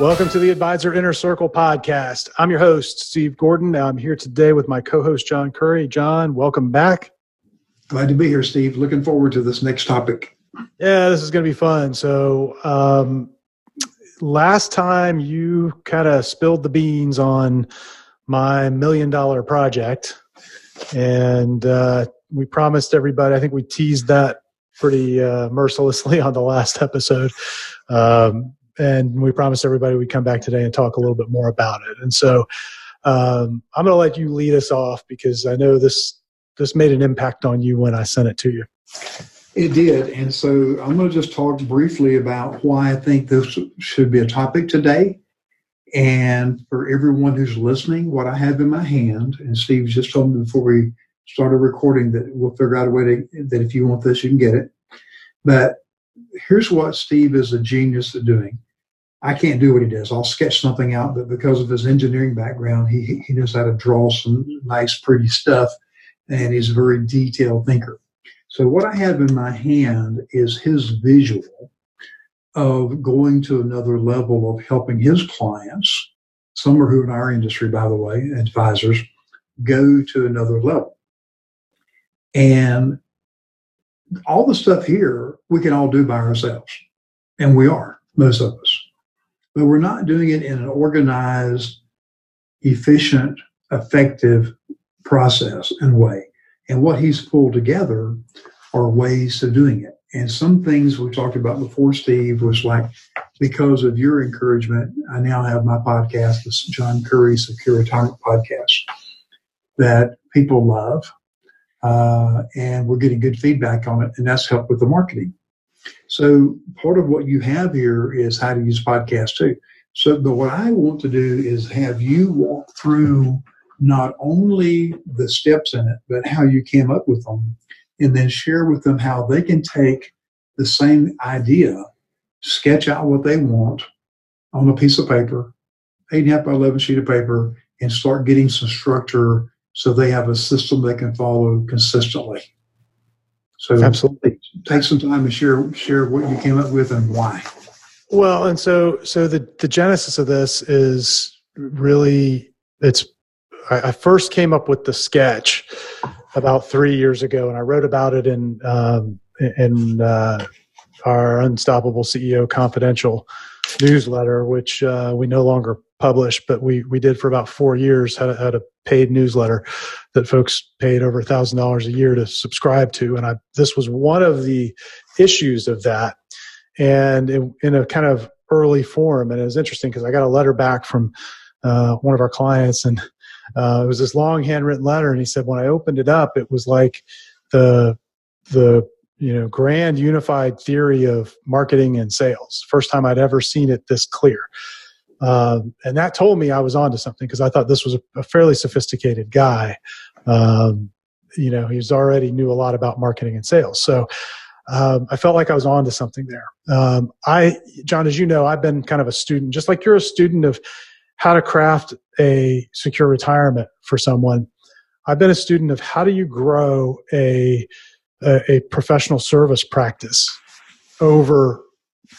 Welcome to the Advisor Inner Circle podcast. I'm your host, Steve Gordon. I'm here today with my co host, John Curry. John, welcome back. Glad to be here, Steve. Looking forward to this next topic. Yeah, this is going to be fun. So, um, last time you kind of spilled the beans on my million dollar project, and uh, we promised everybody, I think we teased that pretty uh, mercilessly on the last episode. Um, and we promised everybody we'd come back today and talk a little bit more about it. And so um, I'm going to let you lead us off because I know this this made an impact on you when I sent it to you. It did, and so I'm going to just talk briefly about why I think this should be a topic today. And for everyone who's listening, what I have in my hand, and Steve just told me before we started recording that we'll figure out a way to, that if you want this, you can get it. But here's what Steve is a genius at doing. I can't do what he does. I'll sketch something out, but because of his engineering background, he, he knows how to draw some nice, pretty stuff, and he's a very detailed thinker. So, what I have in my hand is his visual of going to another level of helping his clients, some are who in our industry, by the way, advisors, go to another level. And all the stuff here we can all do by ourselves, and we are, most of us but we're not doing it in an organized, efficient, effective process and way. And what he's pulled together are ways of doing it. And some things we talked about before, Steve, was like, because of your encouragement, I now have my podcast, this John Curry Secure Retirement Podcast, that people love. Uh, and we're getting good feedback on it, and that's helped with the marketing. So part of what you have here is how to use podcasts too. So, but what I want to do is have you walk through not only the steps in it, but how you came up with them, and then share with them how they can take the same idea, sketch out what they want on a piece of paper, eight and a half by 11 sheet of paper, and start getting some structure so they have a system they can follow consistently. So absolutely, take some time to share share what you came up with and why. Well, and so so the the genesis of this is really it's. I, I first came up with the sketch about three years ago, and I wrote about it in um, in uh, our Unstoppable CEO Confidential newsletter, which uh, we no longer publish, but we we did for about four years. Had a, had a paid newsletter that folks paid over a thousand dollars a year to subscribe to, and I this was one of the issues of that, and in, in a kind of early form. And it was interesting because I got a letter back from uh, one of our clients, and uh, it was this long handwritten letter, and he said when I opened it up, it was like the the you know grand unified theory of marketing and sales first time i'd ever seen it this clear um, and that told me I was onto something because I thought this was a, a fairly sophisticated guy. Um, you know, he's already knew a lot about marketing and sales. So um, I felt like I was onto something there. Um, I, John, as you know, I've been kind of a student, just like you're a student of how to craft a secure retirement for someone. I've been a student of how do you grow a, a, a professional service practice over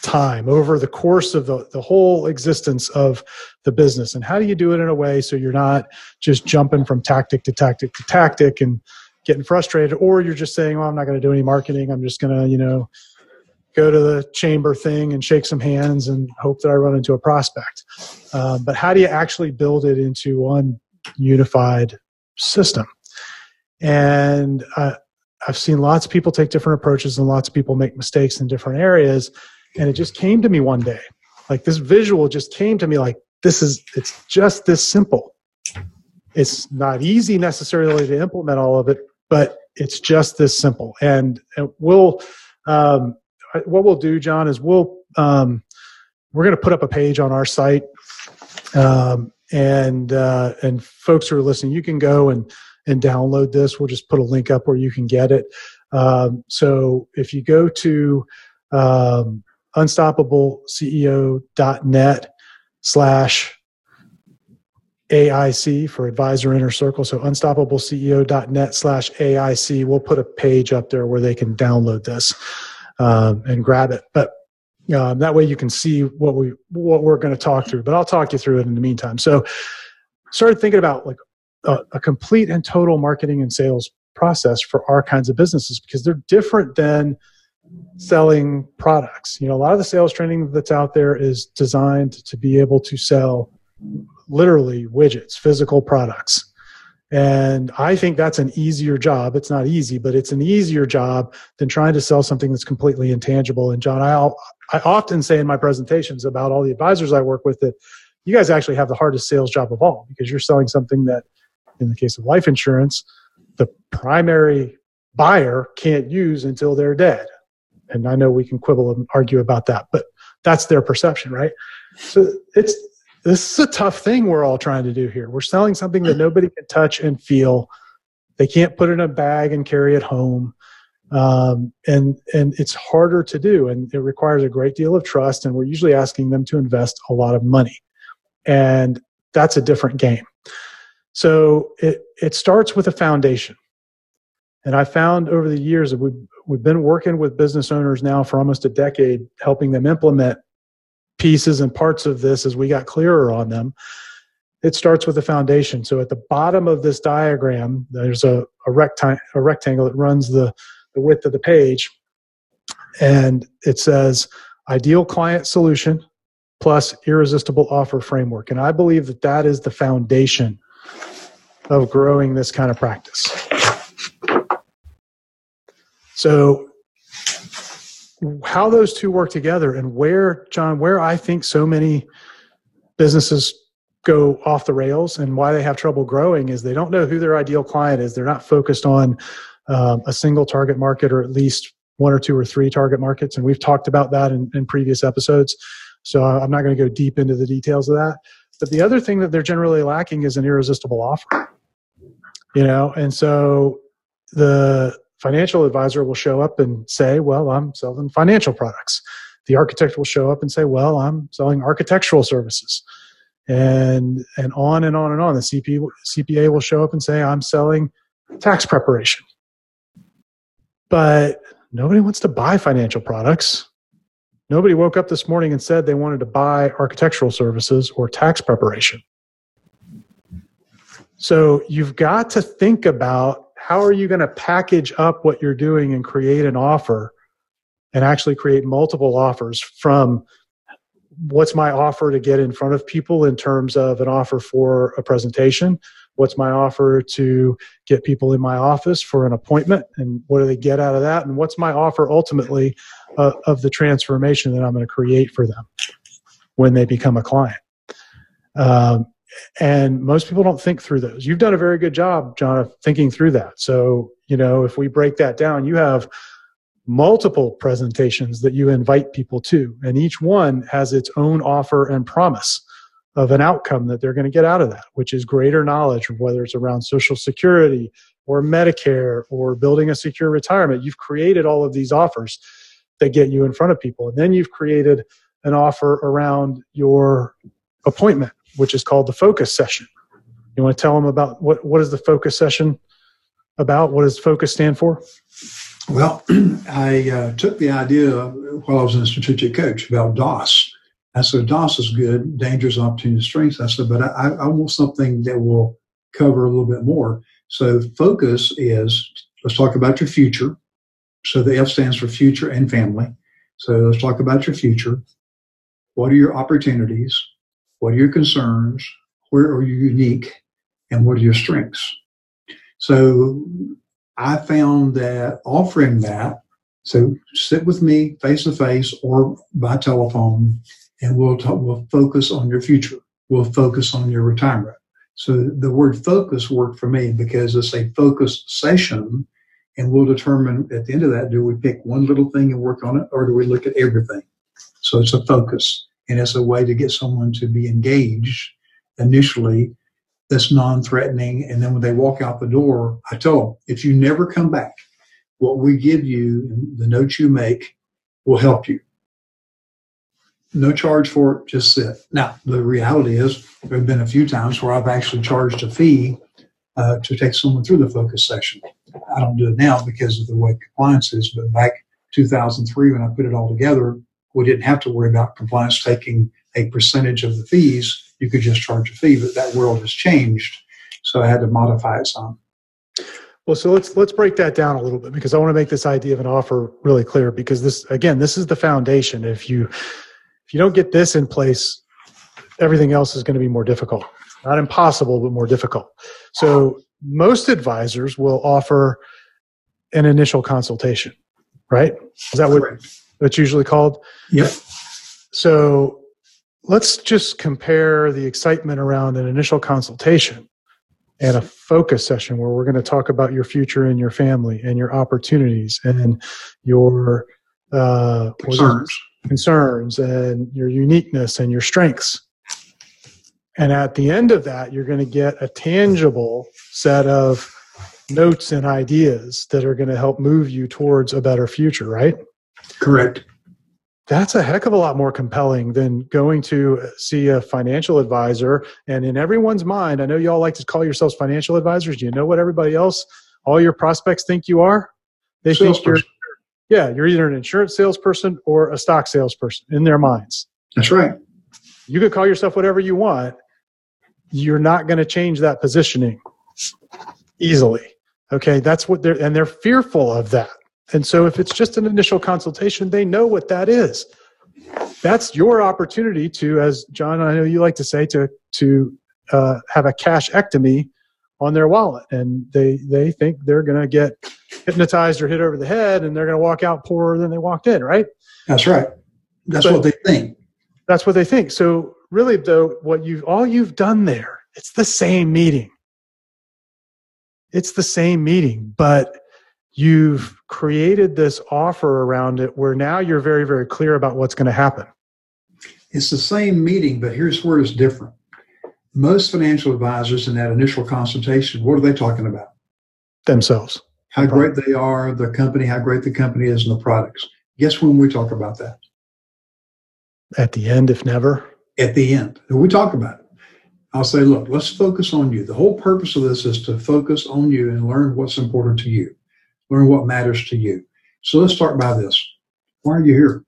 time over the course of the, the whole existence of the business. And how do you do it in a way so you're not just jumping from tactic to tactic to tactic and getting frustrated or you're just saying well i'm not going to do any marketing. I'm just going to you know go to the chamber thing and shake some hands and hope that i run into a prospect. Um, but how do you actually build it into one unified system? And uh, i've seen lots of people take different approaches and lots of people make mistakes in different areas. And it just came to me one day. Like this visual just came to me like this is it's just this simple. It's not easy necessarily to implement all of it but it's just this simple. And, and we'll um, what we'll do john is we'll um, we're going to put up a page on our site um, and uh, and folks who are listening you can go and and download this we'll just put a link up where you can get it um, so if you go to um, unstoppableceo.net slash AIC for Advisor Inner Circle. So unstoppableceo.net slash AIC. We'll put a page up there where they can download this um, and grab it. But Um, that way you can see what we what we're going to talk through. But I'll talk you through it in the meantime. So, started thinking about like a, a complete and total marketing and sales process for our kinds of businesses because they're different than selling products. You know, a lot of the sales training that's out there is designed to be able to sell literally widgets, physical products. And I think that's an easier job. It's not easy, but it's an easier job than trying to sell something that's completely intangible. And John, I, I often say in my presentations about all the advisors I work with that you guys actually have the hardest sales job of all because you're selling something that, in the case of life insurance, the primary buyer can't use until they're dead. And I know we can quibble and argue about that, but that's their perception, right? So it's this is a tough thing we're all trying to do here. We're selling something that nobody can touch and feel. They can't put in a bag and carry it home. Um, and and it's harder to do and it requires a great deal of trust and we're usually asking them to invest a lot of money and that's a different game so it it starts with a foundation and i found over the years that we've, we've been working with business owners now for almost a decade helping them implement pieces and parts of this as we got clearer on them. It starts with a foundation. So at the bottom of this diagram, there's a, a, recti- a rectangle that runs the, the width of the page. And it says ideal client solution plus irresistible offer framework. And I believe that that is the foundation of growing this kind of practice. So how those two work together and where john where i think so many businesses go off the rails and why they have trouble growing is they don't know who their ideal client is. They're not focused on um, a single target market or at least one or two or three target markets. And we've talked about that in, in previous episodes. So i'm not going to go deep into the details of that but the other thing that they're generally lacking is an irresistible offer you know and so the financial advisor will show up and say, Well, I'm selling financial products. The architect will show up and say, Well, I'm selling architectural services. And, and on and on and on. The CP, CPA will show up and say, I'm selling tax preparation. But nobody wants to buy financial products. Nobody woke up this morning and said they wanted to buy architectural services or tax preparation. So you've got to think about how are you going to package up what you're doing and create an offer and actually create multiple offers from what's my offer to get in front of people in terms of an offer for a presentation what's my offer to get people in my office for an appointment? And what do they get out of that? And what's my offer ultimately uh, of the transformation that i'm going to create for them when they become a client? Um, and most people don't think through those. You've done a very good job john of thinking through that. So you know if we break that down you have multiple presentations that you invite people to and each one has its own offer and promise of an outcome that they're going to get out of that which is greater knowledge whether it's around social security or medicare or building a secure retirement you've created all of these offers that get you in front of people and then you've created an offer around your appointment which is called the focus session. You want to tell them about what, what is the focus session about? What does focus stand for? Well, I uh, took the idea while I was in a strategic coach about DOS. I said, DOS is good, dangerous, opportunity, strengths. I said, but I, I want something that will cover a little bit more. So focus is, let's talk about your future. So the F stands for future and family. So let's talk about your future. What are your opportunities? What are your concerns? Where are you unique? And what are your strengths? So I found that offering that, so sit with me face to face or by telephone, and we'll talk, we'll focus on your future. We'll focus on your retirement. So the word focus worked for me because it's a focused session, and we'll determine at the end of that do we pick one little thing and work on it, or do we look at everything? So it's a focus and it's a way to get someone to be engaged initially that's non-threatening and then when they walk out the door i tell them if you never come back what we give you and the notes you make will help you no charge for it just sit now the reality is there have been a few times where i've actually charged a fee uh, to take someone through the focus session i don't do it now because of the way compliance is but back 2003 when i put it all together we didn't have to worry about compliance taking a percentage of the fees. You could just charge a fee, but that world has changed. So I had to modify it some. Well, so let's let's break that down a little bit because I want to make this idea of an offer really clear because this again, this is the foundation. If you if you don't get this in place, everything else is going to be more difficult. Not impossible, but more difficult. So most advisors will offer an initial consultation, right? Is that what that's usually called? Yep. So let's just compare the excitement around an initial consultation and a focus session where we're going to talk about your future and your family and your opportunities and your uh, concerns. Concerns and your uniqueness and your strengths. And at the end of that, you're going to get a tangible set of notes and ideas that are going to help move you towards a better future, right? Correct. That's a heck of a lot more compelling than going to see a financial advisor. And in everyone's mind, I know you all like to call yourselves financial advisors. Do you know what everybody else, all your prospects think you are? They think you're, yeah, you're either an insurance salesperson or a stock salesperson in their minds. That's right. You could call yourself whatever you want. You're not going to change that positioning easily. Okay, that's what they're, and they're fearful of that. And so if it's just an initial consultation, they know what that is. That's your opportunity to, as John, I know you like to say, to to uh, have a cash ectomy on their wallet, and they they think they're going to get hypnotized or hit over the head, and they're going to walk out poorer than they walked in. Right? That's right. That's but what they think. That's what they think. So really, though, what you all you've done there, it's the same meeting. It's the same meeting, but you've created this offer around it where now you're very, very clear about what's going to happen. It's the same meeting, but here's where it's different. Most financial advisors in that initial consultation, what are they talking about? Themselves. How great they are, the company, how great the company is, and the products. Guess when we talk about that? At the end, if never. At the end. We talk about it. I'll say, look, let's focus on you. The whole purpose of this is to focus on you and learn what's important to you, learn what matters to you. So let's start by this. Why are you here?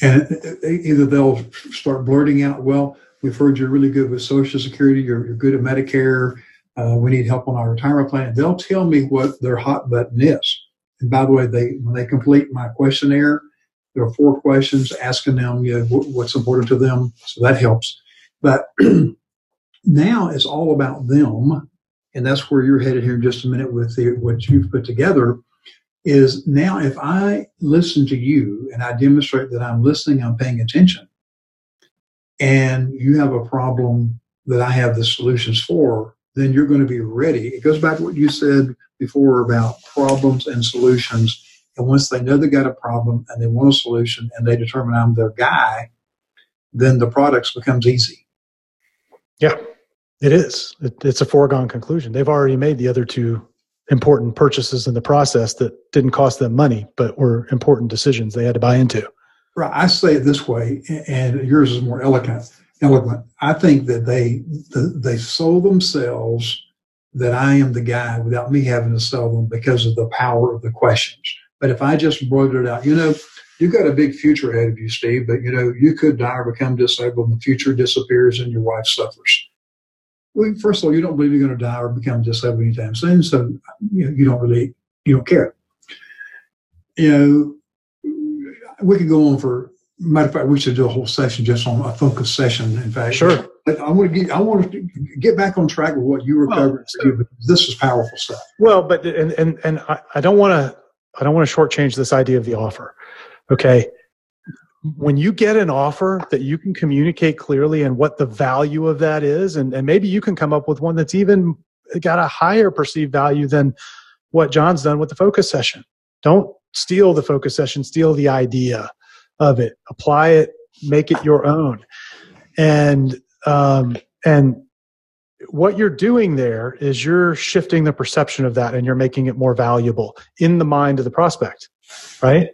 And uh, uh, either they'll start blurting out, well, we've heard you're really good with Social Security, you're, you're good at Medicare, uh, we need help on our retirement plan. They'll tell me what their hot button is. And by the way, they when they complete my questionnaire, there are four questions asking them you know, what's important to them, so that helps. But now it's all about them, and that's where you're headed here in just a minute with the, what you've put together. Is now if I listen to you and I demonstrate that I'm listening, I'm paying attention, and you have a problem that I have the solutions for, then you're going to be ready. It goes back to what you said before about problems and solutions and once they know they got a problem and they want a solution and they determine I'm their guy, then the products becomes easy. Yeah, it is. It, it's a foregone conclusion. They've already made the other two important purchases in the process that didn't cost them money, but were important decisions they had to buy into. Right. I say it this way, and yours is more eloquent. Eloquent. I think that they they sold themselves that I am the guy without me having to sell them because of the power of the questions. But if I just blurted it out, you know, you've got a big future ahead of you, Steve, but you know, you could die or become disabled and the future disappears and your wife suffers. Well, first of all, you don't believe you're going to die or become disabled anytime soon, so you, know, you don't really, you don't care. You know, we could go on for, matter of fact, we should do a whole session just on a focus session. In fact, sure. I want to get, I want to get back on track with what you were covering, this is powerful stuff. Well, but and and and I, I don't want to I don't want to shortchange this idea of the offer. Okay. When you get an offer that you can communicate clearly and what the value of that is, and, and maybe you can come up with one that's even got a higher perceived value than what John's done with the focus session. Don't steal the focus session, steal the idea of it, apply it, make it your own. And um, and what you're doing there is you're shifting the perception of that and you're making it more valuable in the mind of the prospect, right?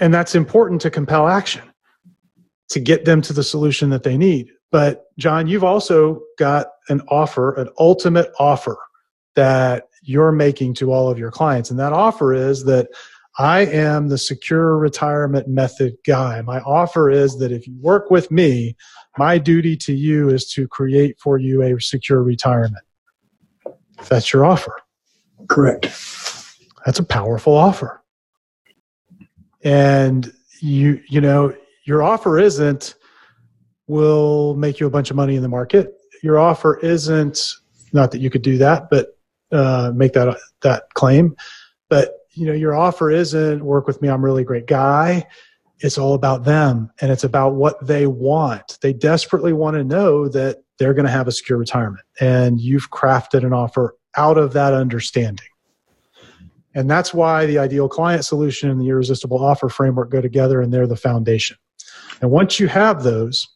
And that's important to compel action to get them to the solution that they need. But, John, you've also got an offer, an ultimate offer that you're making to all of your clients. And that offer is that I am the secure retirement method guy. My offer is that if you work with me, my duty to you is to create for you a secure retirement. That's your offer. Correct. That's a powerful offer. And you you know, your offer isn't will make you a bunch of money in the market. Your offer isn't not that you could do that, but uh, make that that claim. But you know, your offer isn't work with me. I'm a really great guy. It's all about them, and it's about what they want. They desperately want to know that they're going to have a secure retirement, and you've crafted an offer out of that understanding. And that's why the ideal client solution and the irresistible offer framework go together, and they're the foundation. And once you have those,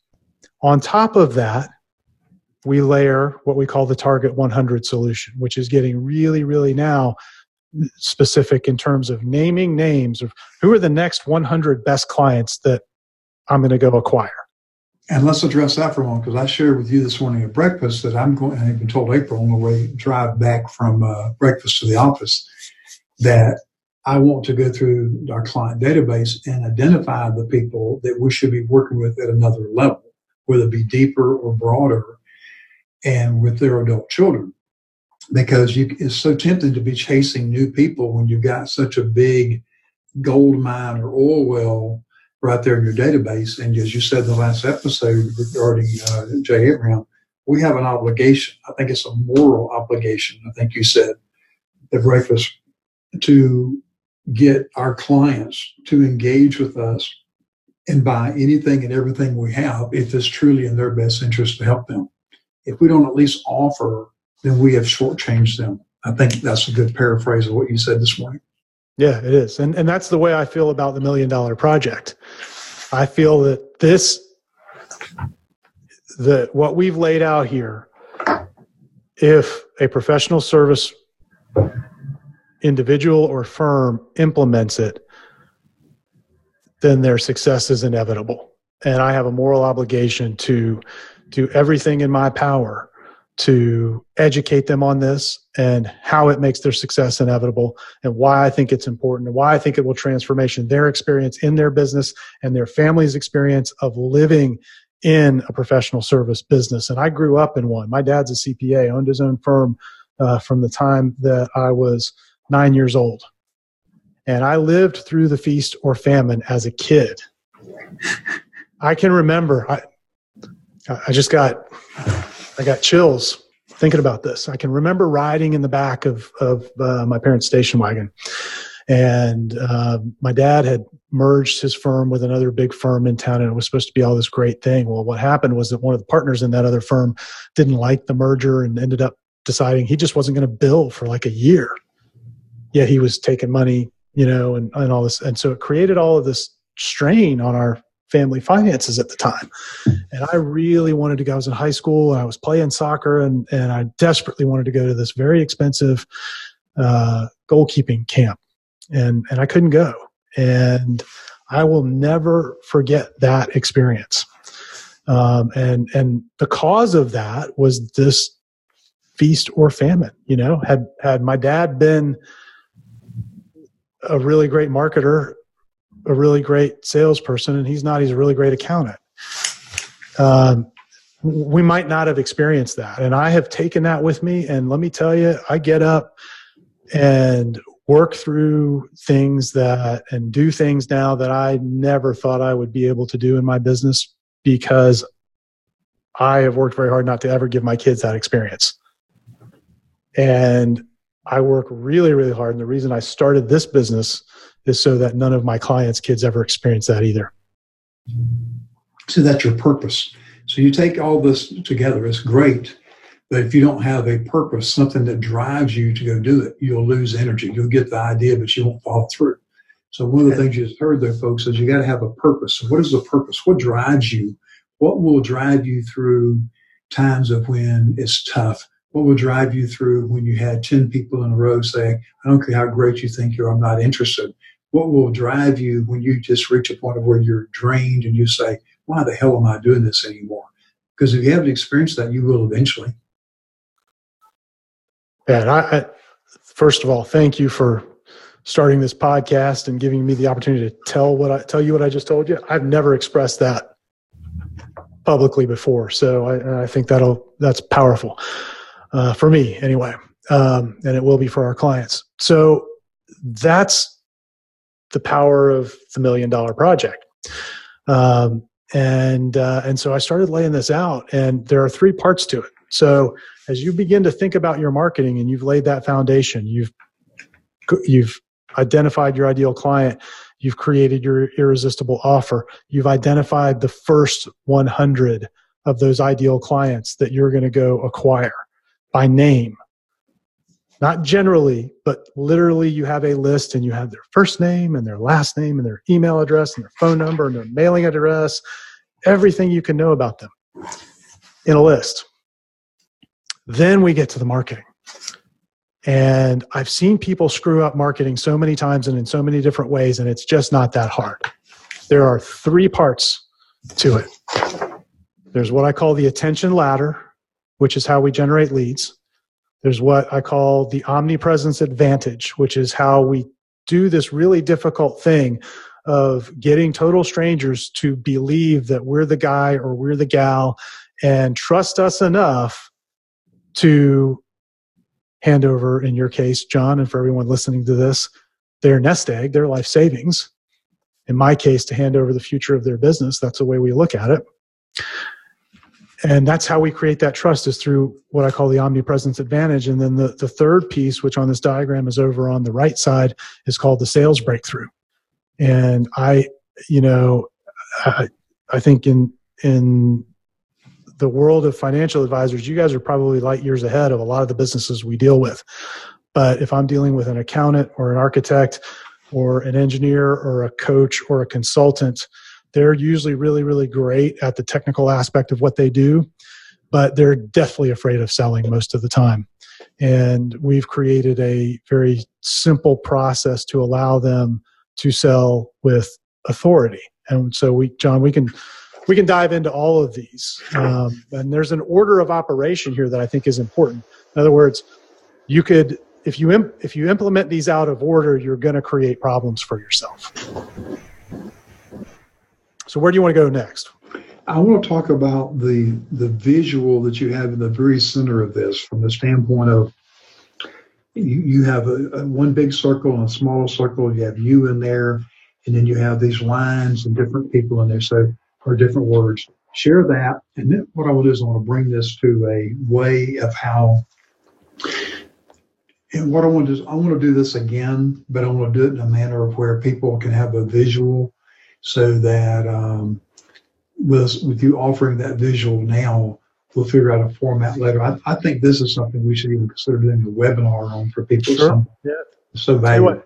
on top of that, we layer what we call the target 100 solution, which is getting really, really now specific in terms of naming names of who are the next 100 best clients that I'm going to go acquire. And let's address that for a moment because I shared with you this morning at breakfast that I'm going, I've been told April on the way drive back from uh, breakfast to the office that I want to go through our client database and identify the people that we should be working with at another level, whether it be deeper or broader and with their adult children because you, it's so tempting to be chasing new people when you've got such a big gold mine or oil well right there in your database. And as you said in the last episode regarding uh, Jay Abraham, we have an obligation. I think it's a moral obligation. I think you said at breakfast to get our clients to engage with us and buy anything and everything we have if it's truly in their best interest to help them if we don't at least offer, then we have shortchanged them. I think that's a good paraphrase of what you said this morning. Yeah, it is. And, and that's the way I feel about the million dollar project. I feel that this, that what we've laid out here, if a professional service individual or firm implements it, then their success is inevitable. And I have a moral obligation to do everything in my power to educate them on this and how it makes their success inevitable and why I think it's important and why I think it will transformation their experience in their business and their family's experience of living in a professional service business. And I grew up in one. My dad's a CPA, owned his own firm uh, from the time that I was nine years old. And I lived through the feast or famine as a kid. I can remember, I, I just got I got chills thinking about this. I can remember riding in the back of of uh, my parents' station wagon, and uh, my dad had merged his firm with another big firm in town, and it was supposed to be all this great thing. Well, what happened was that one of the partners in that other firm didn't like the merger and ended up deciding he just wasn't going to bill for like a year. Yet he was taking money, you know, and, and all this, and so it created all of this strain on our family finances at the time. And I really wanted to go. I was in high school and I was playing soccer and, and I desperately wanted to go to this very expensive uh, goalkeeping camp. And, and I couldn't go. And I will never forget that experience. Um, and, and the cause of that was this feast or famine, you know, had, had my dad been a really great marketer a really great salesperson and he's not he's a really great accountant. Um, we might not have experienced that and i have taken that with me and let me tell you i get up and work through things that and do things now that i never thought i would be able to do in my business because i have worked very hard not to ever give my kids that experience. And i work really really hard and the reason i started this business is so that none of my clients' kids ever experience that either. So that's your purpose. So you take all this together, it's great. But if you don't have a purpose, something that drives you to go do it, you'll lose energy. You'll get the idea, but you won't follow through. So one of the things you just heard there, folks, is you got to have a purpose. So what is the purpose? What drives you? What will drive you through times of when it's tough? What will drive you through when you had 10 people in a row saying, I don't care how great you think you are, I'm not interested what will drive you when you just reach a point of where you're drained and you say, why the hell am I doing this anymore? Because if you haven't experienced that, you will eventually. And I, I first of all, thank you for starting this podcast and giving me the opportunity to tell what I tell you what I just told you. I've never expressed that publicly before, so I, I think that'll that's powerful uh, for me anyway, um, and it will be for our clients. So that's the power of the million dollar project. Um, and uh, and so I started laying this out, and there are three parts to it. So as you begin to think about your marketing and you've laid that foundation, you've you've identified your ideal client, you've created your irresistible offer, you've identified the first 100 of those ideal clients that you're going to go acquire by name. Not generally, but literally, you have a list and you have their first name and their last name and their email address and their phone number and their mailing address, everything you can know about them in a list. Then we get to the marketing. And I've seen people screw up marketing so many times and in so many different ways, and it's just not that hard. There are three parts to it there's what I call the attention ladder, which is how we generate leads. There's what I call the omnipresence advantage, which is how we do this really difficult thing of getting total strangers to believe that we're the guy or we're the gal and trust us enough to hand over, in your case, John, and for everyone listening to this, their nest egg, their life savings. In my case, to hand over the future of their business. That's the way we look at it. And that's how we create that trust is through what I call the omnipresence advantage. And then the, the third piece, which on this diagram is over on the right side, is called the sales breakthrough. And I, you know, I, I think in in the world of financial advisors, you guys are probably light years ahead of a lot of the businesses we deal with. But if I'm dealing with an accountant or an architect or an engineer or a coach or a consultant, they're usually really, really great at the technical aspect of what they do, but they're deathly afraid of selling most of the time. And we've created a very simple process to allow them to sell with authority. And so we, John, we can we can dive into all of these. Um, and there's an order of operation here that I think is important. In other words, you could if you imp, if you implement these out of order, you're going to create problems for yourself. So where do you want to go next? I want to talk about the the visual that you have in the very center of this, from the standpoint of you, you have a, a one big circle and a smaller circle. You have you in there, and then you have these lines and different people in there. So or different words. Share that. And then what I will do is I want to bring this to a way of how and what I want to do is I want to do this again, but I want to do it in a manner of where people can have a visual so that um, with, with you offering that visual now, we'll figure out a format later. I, I think this is something we should even consider doing a webinar on for people. Sure. Some, yeah. So valuable.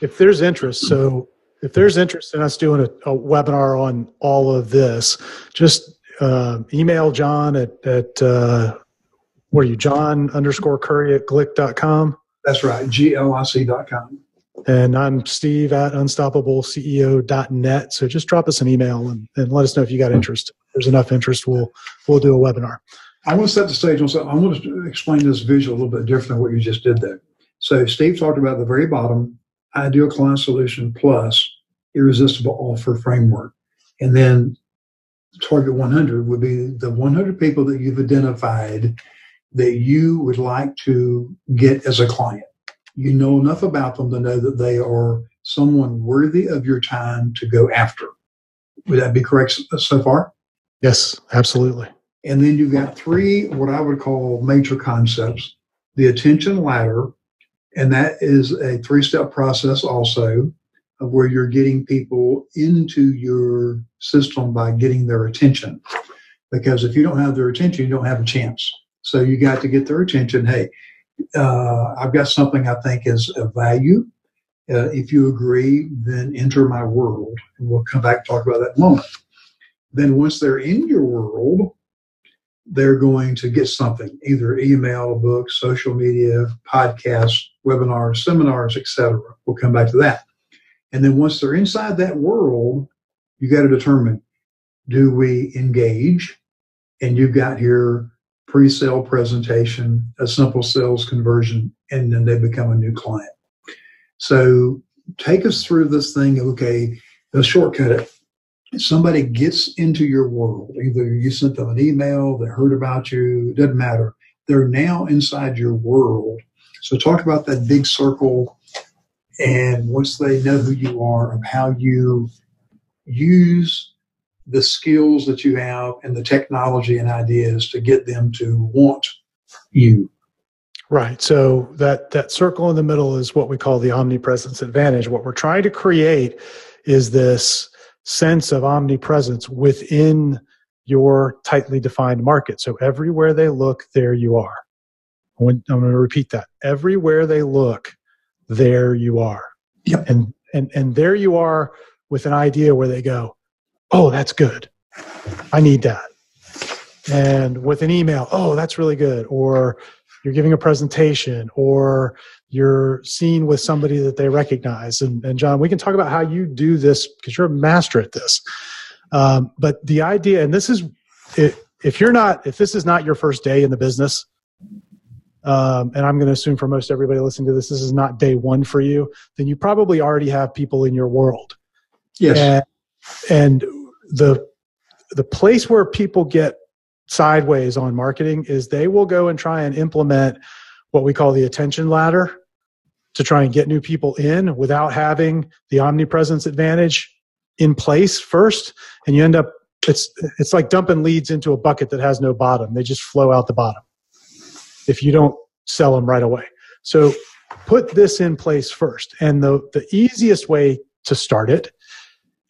If there's interest, so if there's interest in us doing a, a webinar on all of this, just uh, email John at, at uh, what are you, John underscore Curry at glic.com? That's right, G-L-I-C.com. And I'm Steve at unstoppableceo.net. So just drop us an email and, and let us know if you got interest. If there's enough interest, we'll we'll do a webinar. I want to set the stage on something. I want to explain this visual a little bit different than what you just did there. So Steve talked about the very bottom, ideal client solution plus irresistible offer framework. And then target 100 would be the 100 people that you've identified that you would like to get as a client. You know enough about them to know that they are someone worthy of your time to go after. Would that be correct so far? Yes, absolutely. And then you've got three, what I would call major concepts the attention ladder, and that is a three step process also of where you're getting people into your system by getting their attention. Because if you don't have their attention, you don't have a chance. So you got to get their attention. Hey, uh, I've got something I think is of value. Uh, if you agree, then enter my world. And we'll come back and talk about that moment. Then once they're in your world, they're going to get something, either email, books, social media, podcasts, webinars, seminars, etc. We'll come back to that. And then once they're inside that world, you got to determine do we engage? And you've got here pre sale presentation, a simple sales conversion, and then they become a new client. So take us through this thing. Okay, the shortcut it. Somebody gets into your world. Either you sent them an email, they heard about you, it doesn't matter. They're now inside your world. So talk about that big circle and once they know who you are of how you use the skills that you have and the technology and ideas to get them to want you. Right. So that that circle in the middle is what we call the omnipresence advantage. What we're trying to create is this sense of omnipresence within your tightly defined market. So everywhere they look there you are. I'm going to repeat that. Everywhere they look there you are. Yep. and and and there you are with an idea where they go oh, that's good. I need that. And with an email, oh, that's really good. Or you're giving a presentation or you're seen with somebody that they recognize. And, and John, we can talk about how you do this because you're a master at this. Um, but the idea, and this is, if you're not, if this is not your first day in the business, um, and I'm going to assume for most everybody listening to this, this is not day one for you, then you probably already have people in your world. Yes. And, and the the place where people get sideways on marketing is they will go and try and implement what we call the attention ladder to try and get new people in without having the omnipresence advantage in place first. And you end up it's it's like dumping leads into a bucket that has no bottom. They just flow out the bottom if you don't sell them right away. So put this in place first. And the the easiest way to start it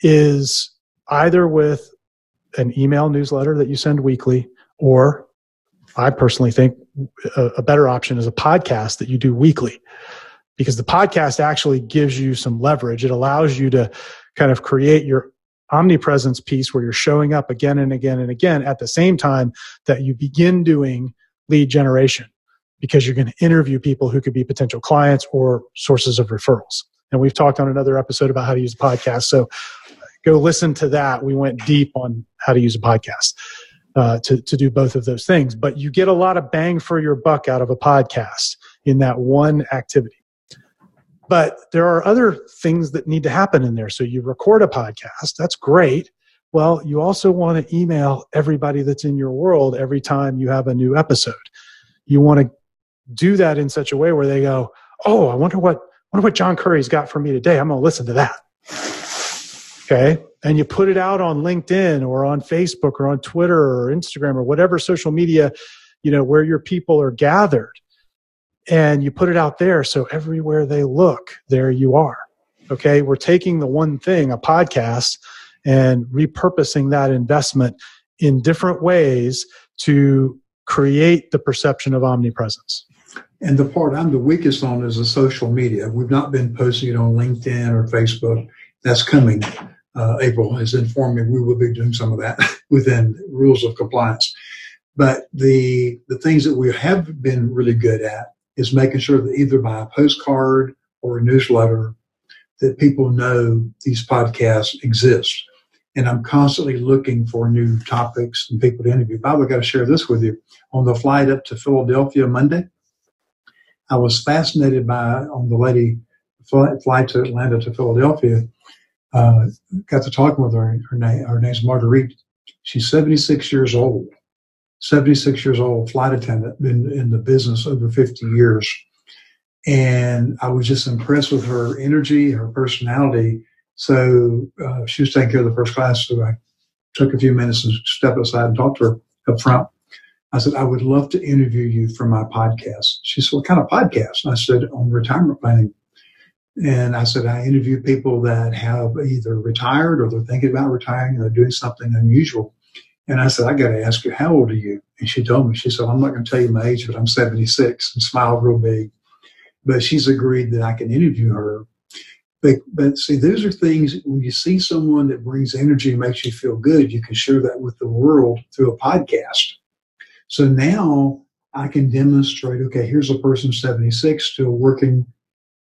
is either with an email newsletter that you send weekly, or I personally think a, a, better option is a podcast that you do weekly because the podcast actually gives you some leverage. It allows you to kind of create your omnipresence piece where you're showing up again and again and again at the same time that you begin doing lead generation because you're going to interview people who could be potential clients or sources of referrals. And we've talked on another episode about how to use a podcast. So go listen to that. We went deep on how to use a podcast uh, to, to do both of those things. But you get a lot of bang for your buck out of a podcast in that one activity. But there are other things that need to happen in there. So you record a podcast, that's great. Well, you also want to email everybody that's in your world every time you have a new episode. You want to do that in such a way where they go, "Oh, I wonder what I wonder what John Curry's got for me today. I'm going to listen to that." Okay. And you put it out on LinkedIn or on Facebook or on Twitter or Instagram or whatever social media, you know, where your people are gathered. And you put it out there. So everywhere they look, there you are. Okay. We're taking the one thing, a podcast, and repurposing that investment in different ways to create the perception of omnipresence. And the part I'm the weakest on is the social media. We've not been posting it on LinkedIn or Facebook. That's coming uh, April has informed me we will be doing some of that within rules of compliance. But the the things that we have been really good at is making sure that either by a postcard or a newsletter that people know these podcasts exist. And I'm constantly looking for new topics and people to interview. Bob, I got to share this with you. On the flight up to Philadelphia Monday, I was fascinated by on the lady flight to Atlanta to Philadelphia uh, got to talking with her. Her name, her name's Marguerite. She's 76 years old. 76 years old, flight attendant, been in the business over 50 years. And I was just impressed with her energy, her personality. So uh, she was taking care of the first class. So I took a few minutes and stepped aside and talked to her up front. I said, I would love to interview you for my podcast. She said, What kind of podcast? I said, On retirement planning. And I said, I interview people that have either retired or they're thinking about retiring or they're doing something unusual. And I said, I got to ask you, how old are you? And she told me, she said, I'm not going to tell you my age, but I'm 76 and smiled real big. But she's agreed that I can interview her. But, but see, those are things when you see someone that brings energy and makes you feel good, you can share that with the world through a podcast. So now I can demonstrate, okay, here's a person 76 still working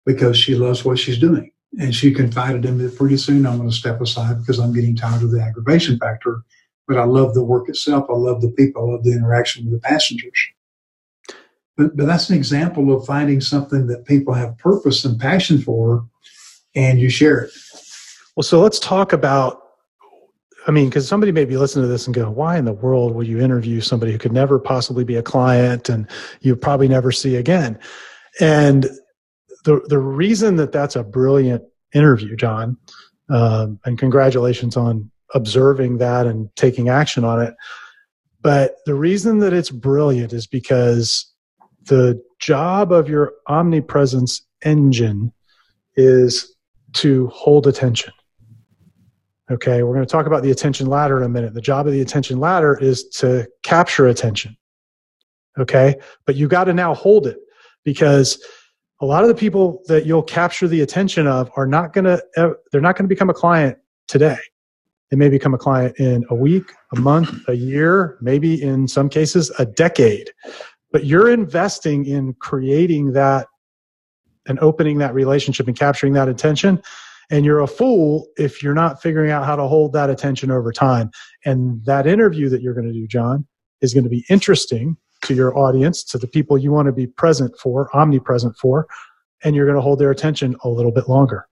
because she loves what she's doing. And she confided in me that pretty soon I'm going to step aside because I'm getting tired of the aggravation factor but I love the work itself. I love the people. I love the interaction with the passengers. But, but that's an example of finding something that people have purpose and passion for, and you share it. Well, so let's talk about. I mean, because somebody may be listening to this and go, "Why in the world would you interview somebody who could never possibly be a client and you probably never see again?" And the the reason that that's a brilliant interview, John, um, and congratulations on observing that and taking action on it. But the reason that it's brilliant is because the job of your omnipresence engine is to hold attention. Okay, we're going to talk about the attention ladder in a minute. The job of the attention ladder is to capture attention. Okay, but you got to now hold it because a lot of the people that you'll capture the attention of are not going to they're not going to become a client today. They may become a client in a week a month a year maybe in some cases a decade. But you're investing in creating that and opening that relationship and capturing that attention. And you're a fool if you're not figuring out how to hold that attention over time. And that interview that you're going to do john is going to be interesting to your audience, to the people you want to be present for, omnipresent for, and you're going to hold their attention a little bit longer.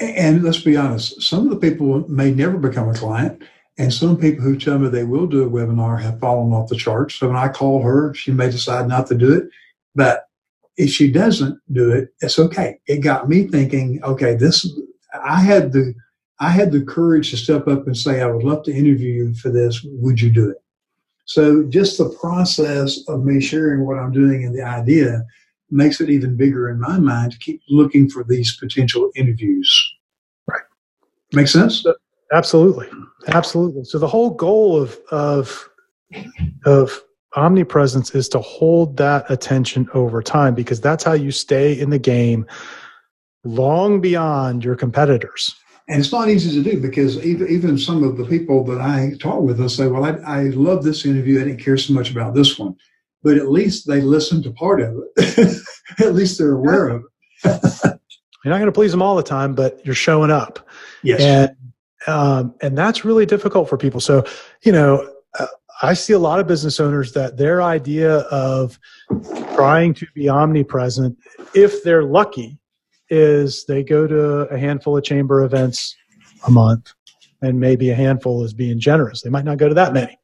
And let's be honest, some of the people may never become a client, and some people who tell me they will do a webinar have fallen off the charts. So when I call her, she may decide not to do it. But if she doesn't do it, it's okay. It got me thinking, okay, this I had the I had the courage to step up and say, I would love to interview you for this. Would you do it? So just the process of me sharing what I'm doing and the idea makes it even bigger in my mind to keep looking for these potential interviews. Right. Make sense? Absolutely. Absolutely. So the whole goal of of of omnipresence is to hold that attention over time because that's how you stay in the game long beyond your competitors. And it's not easy to do because even, even some of the people that I talk with will say, well, I, I love this interview. I didn't care so much about this one. But at least they listened to part of it. at least they're aware of it. you're not going to please them all the time, but you're showing up. Yes. And, um, and that's really difficult for people. So, you know, uh, I see a lot of business owners that their idea of trying to be omnipresent, if they're lucky, is they go to a handful of chamber events a month, and maybe a handful is being generous. They might not go to that many.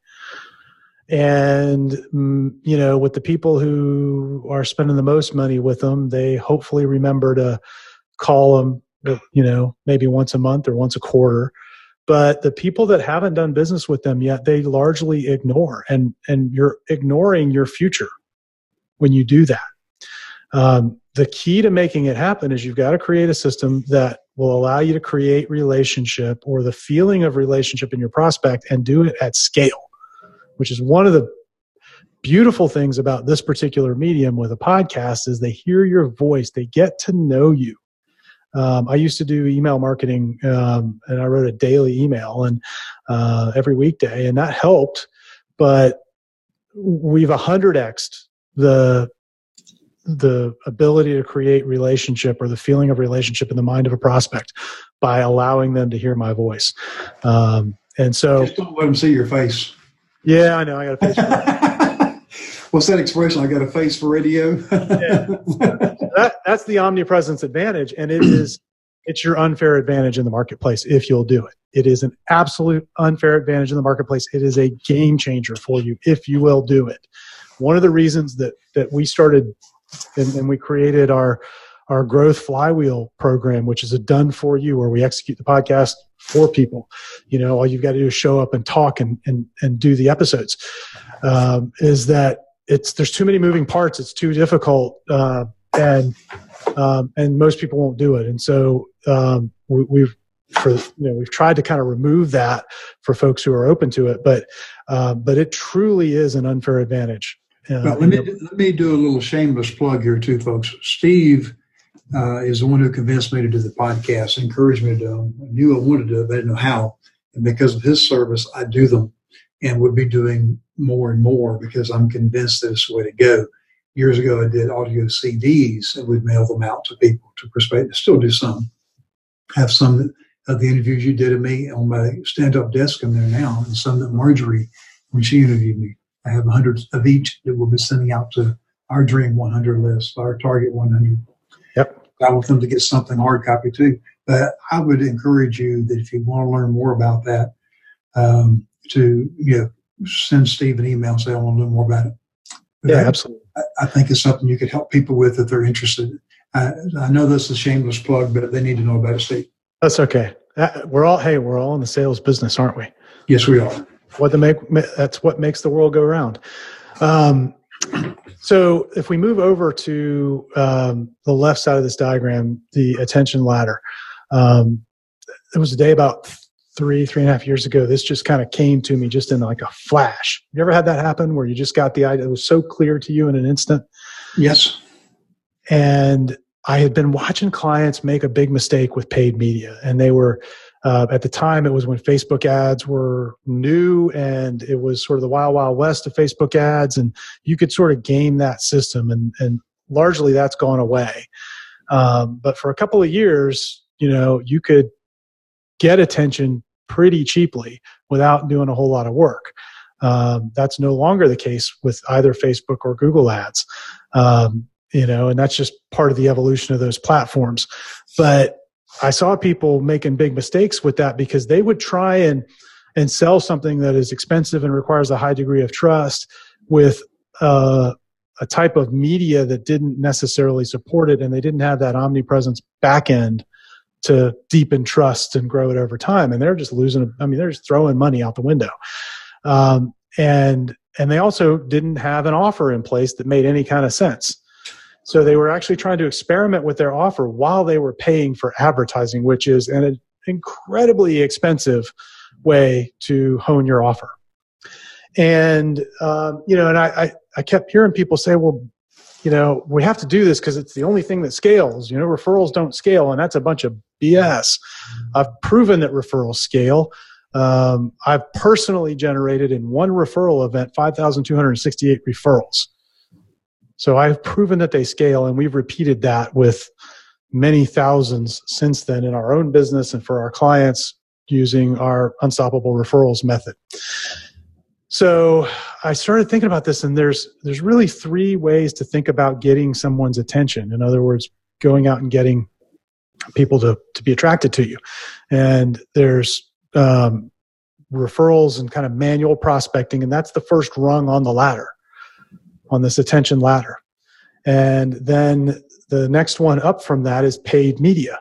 And, mm, you know, with the people who are spending the most money with them, they hopefully remember to call them, you know, maybe once a month or once a quarter. But the people that haven't done business with them yet, they largely ignore. And, and you're ignoring your future when you do that. Um, the key to making it happen is you've got to create a system that will allow you to create relationship or the feeling of relationship in your prospect and do it at scale, which is one of the beautiful things about this particular medium with a podcast is they hear your voice, they get to know you. Um, I used to do email marketing, um, and I wrote a daily email and uh, every weekday, and that helped. But we've a hundred xed the the ability to create relationship or the feeling of relationship in the mind of a prospect by allowing them to hear my voice. Um, and so, just don't let them see your face. Yeah, I know. I got a face. What's that expression? I got a face for radio. yeah. that, that's the omnipresence advantage, and it is it's your unfair advantage in the marketplace if you'll do it. It is an absolute unfair advantage in the marketplace. It is a game changer for you if you will do it. One of the reasons that that we started and, and we created our our growth flywheel program, which is a done for you, where we execute the podcast for people. You know, all you've got to do is show up and talk and and and do the episodes. Um, is that it's there's too many moving parts. It's too difficult, uh, and um, and most people won't do it. And so um, we, we've for you know we've tried to kind of remove that for folks who are open to it, but uh, but it truly is an unfair advantage. Uh, well, let me let me do a little shameless plug here too, folks. Steve uh, is the one who convinced me to do the podcast, encouraged me to do them. I knew I wanted to do it, but I didn't know how. And because of his service, I do them and would be doing more and more because I'm convinced that it's the way to go. Years ago, I did audio CDs and we'd mail them out to people to persuade. Still do some. Have some of the interviews you did of me on my stand-up desk in there now, and some that Marjorie, when she interviewed me. I have hundreds of each that we'll be sending out to our Dream 100 list, our Target 100. Yep. I want them to get something hard copy too. But I would encourage you that if you want to learn more about that, um, to you know, send Steve an email and say I want to learn more about it. But yeah, absolutely. I, I, think it's something you could help people with if they're interested. I, I know this is a shameless plug, but they need to know about it, Steve. That's okay. We're all hey, we're all in the sales business, aren't we? Yes, we are. What the make that's what makes the world go round. Um, so if we move over to um, the left side of this diagram, the attention ladder, um, it was a day about three, three and a half years ago. This just kind of came to me just in like a flash. You ever had that happen where you just got the idea? It was so clear to you in an instant. Yes. And I had been watching clients make a big mistake with paid media, and they were uh, at the time, it was when Facebook ads were new and it was sort of the wild, wild west of Facebook ads. And you could sort of game that system, and, and largely that's gone away. Um, but for a couple of years, you know, you could get attention pretty cheaply without doing a whole lot of work. Um, that's no longer the case with either Facebook or Google ads. Um, you know, and that's just part of the evolution of those platforms. But I saw people making big mistakes with that because they would try and and sell something that is expensive and requires a high degree of trust with uh, a type of media that didn't necessarily support it, and they didn't have that omnipresence back end to deepen trust and grow it over time. And they're just losing. I mean, they're just throwing money out the window. Um, and and they also didn't have an offer in place that made any kind of sense. So they were actually trying to experiment with their offer while they were paying for advertising, which is an incredibly expensive way to hone your offer. And um, you know, and I, I, I kept hearing people say, well, you know, we have to do this because it's the only thing that scales. You know, referrals don't scale, and that's a bunch of BS. I've proven that referrals scale. Um, I've personally generated in one referral event 5,268 referrals. So I've proven that they scale, and we've repeated that with many thousands since then in our own business and for our clients using our unstoppable referrals method. So I started thinking about this, and there's there's really three ways to think about getting someone's attention. In other words, going out and getting people to to be attracted to you. And there's um, referrals and kind of manual prospecting, and that's the first rung on the ladder on this attention ladder. And then the next one up from that is paid media.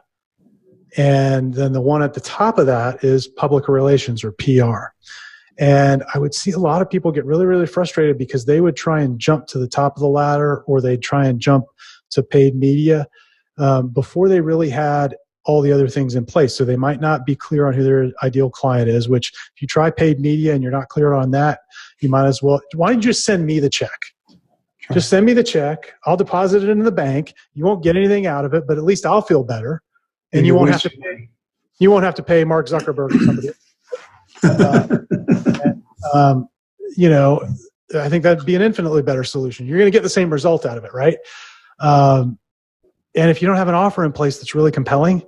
And then the one at the top of that is public relations or PR. And I would see a lot of people get really, really frustrated because they would try and jump to the top of the ladder or they'd try and jump to paid media um, before they really had all the other things in place. So they might not be clear on who their ideal client is, which if you try paid media and you're not clear on that, you might as well, why don't you just send me the check? Just send me the check. I'll deposit it into the bank. You won't get anything out of it, but at least I'll feel better, and, and you won't have to pay. You won't have to pay Mark Zuckerberg or somebody. uh, and, um, you know, I think that'd be an infinitely better solution. You're going to get the same result out of it, right? Um, and if you don't have an offer in place that's really compelling,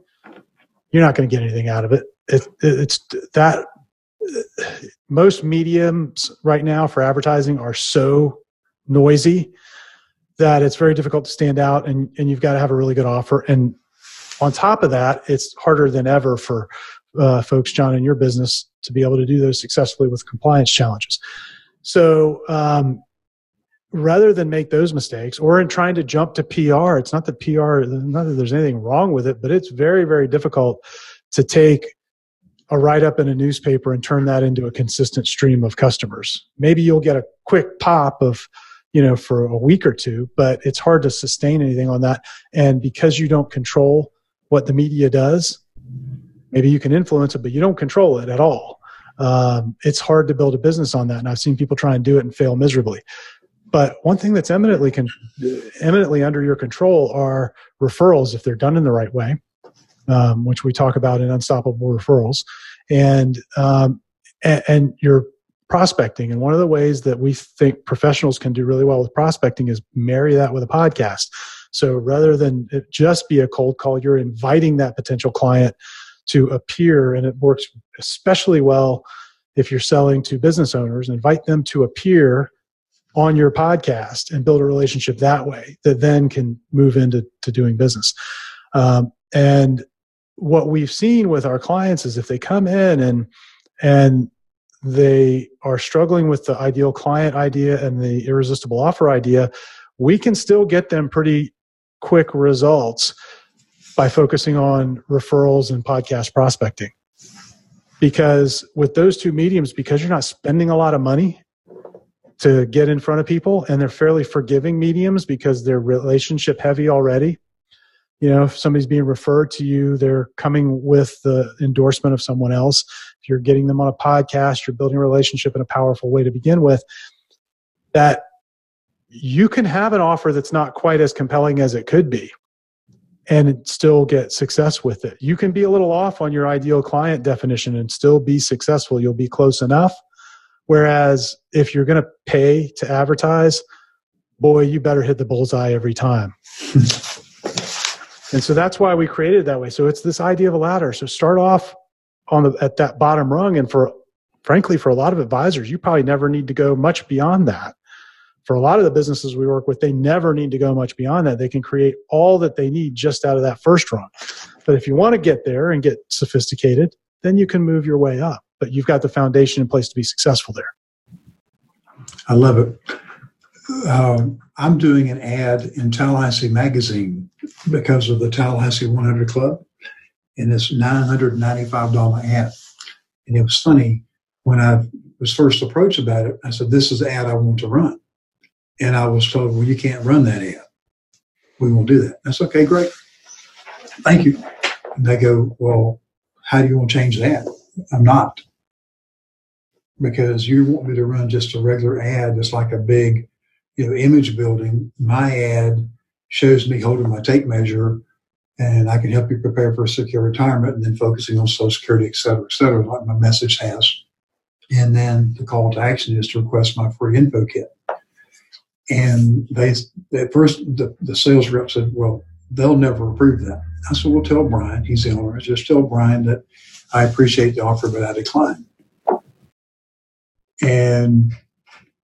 you're not going to get anything out of it. it, it it's that most mediums right now for advertising are so noisy that it's very difficult to stand out and, and you've got to have a really good offer. And on top of that, it's harder than ever for uh, folks, John, in your business to be able to do those successfully with compliance challenges. So um, rather than make those mistakes or in trying to jump to PR, it's not that PR, not that there's anything wrong with it, but it's very, very difficult to take a write up in a newspaper and turn that into a consistent stream of customers. Maybe you'll get a quick pop of you know, for a week or two, but it's hard to sustain anything on that. And because you don't control what the media does, maybe you can influence it, but you don't control it at all. Um, it's hard to build a business on that. And I've seen people try and do it and fail miserably. But one thing that's eminently con- eminently under your control are referrals if they're done in the right way, um, which we talk about in Unstoppable Referrals, and um, and, and your prospecting. And one of the ways that we think professionals can do really well with prospecting is marry that with a podcast. So rather than just be a cold call, you're inviting that potential client to appear, and it works especially well if you're selling to business owners, invite them to appear on your podcast and build a relationship that way that then can move into to doing business. Um, and what we've seen with our clients is if they come in and and they are struggling with the ideal client idea and the irresistible offer idea, we can still get them pretty quick results by focusing on referrals and podcast prospecting. Because with those two mediums, because you're not spending a lot of money to get in front of people and they're fairly forgiving mediums because they're relationship heavy already you know if somebody's being referred to you they're coming with the endorsement of someone else. If you're getting them on a podcast you're building a relationship in a powerful way to begin with that you can have an offer that's not quite as compelling as it could be and still get success with it. You can be a little off on your ideal client definition and still be successful. You'll be close enough. Whereas if you're going to pay to advertise boy you better hit the bullseye every time And so that's why we created it that way. So it's this idea of a ladder. So start off on the at that bottom rung, and for frankly, for a lot of advisors, you probably never need to go much beyond that. For a lot of the businesses we work with, they never need to go much beyond that. They can create all that they need just out of that first rung. But if you want to get there and get sophisticated, then you can move your way up. But you've got the foundation in place to be successful there. I love it. Um, I'm doing an ad in Tallahassee Magazine because of the Tallahassee 100 Club, and it's $995 ad. And it was funny when I was first approached about it. I said, "This is the ad I want to run," and I was told, "Well, you can't run that ad. We won't do that." That's okay, great, thank you. And they go, "Well, how do you want to change that?" I'm not because you want me to run just a regular ad that's like a big you know, image building, my ad shows me holding my tape measure and I can help you prepare for a secure retirement and then focusing on Social Security, et cetera, et cetera, like my message has. And then the call to action is to request my free info kit. And they, at first, the, the sales rep said, well, they'll never approve that. I said, well, tell Brian, he's the owner, just tell Brian that I appreciate the offer, but I decline. And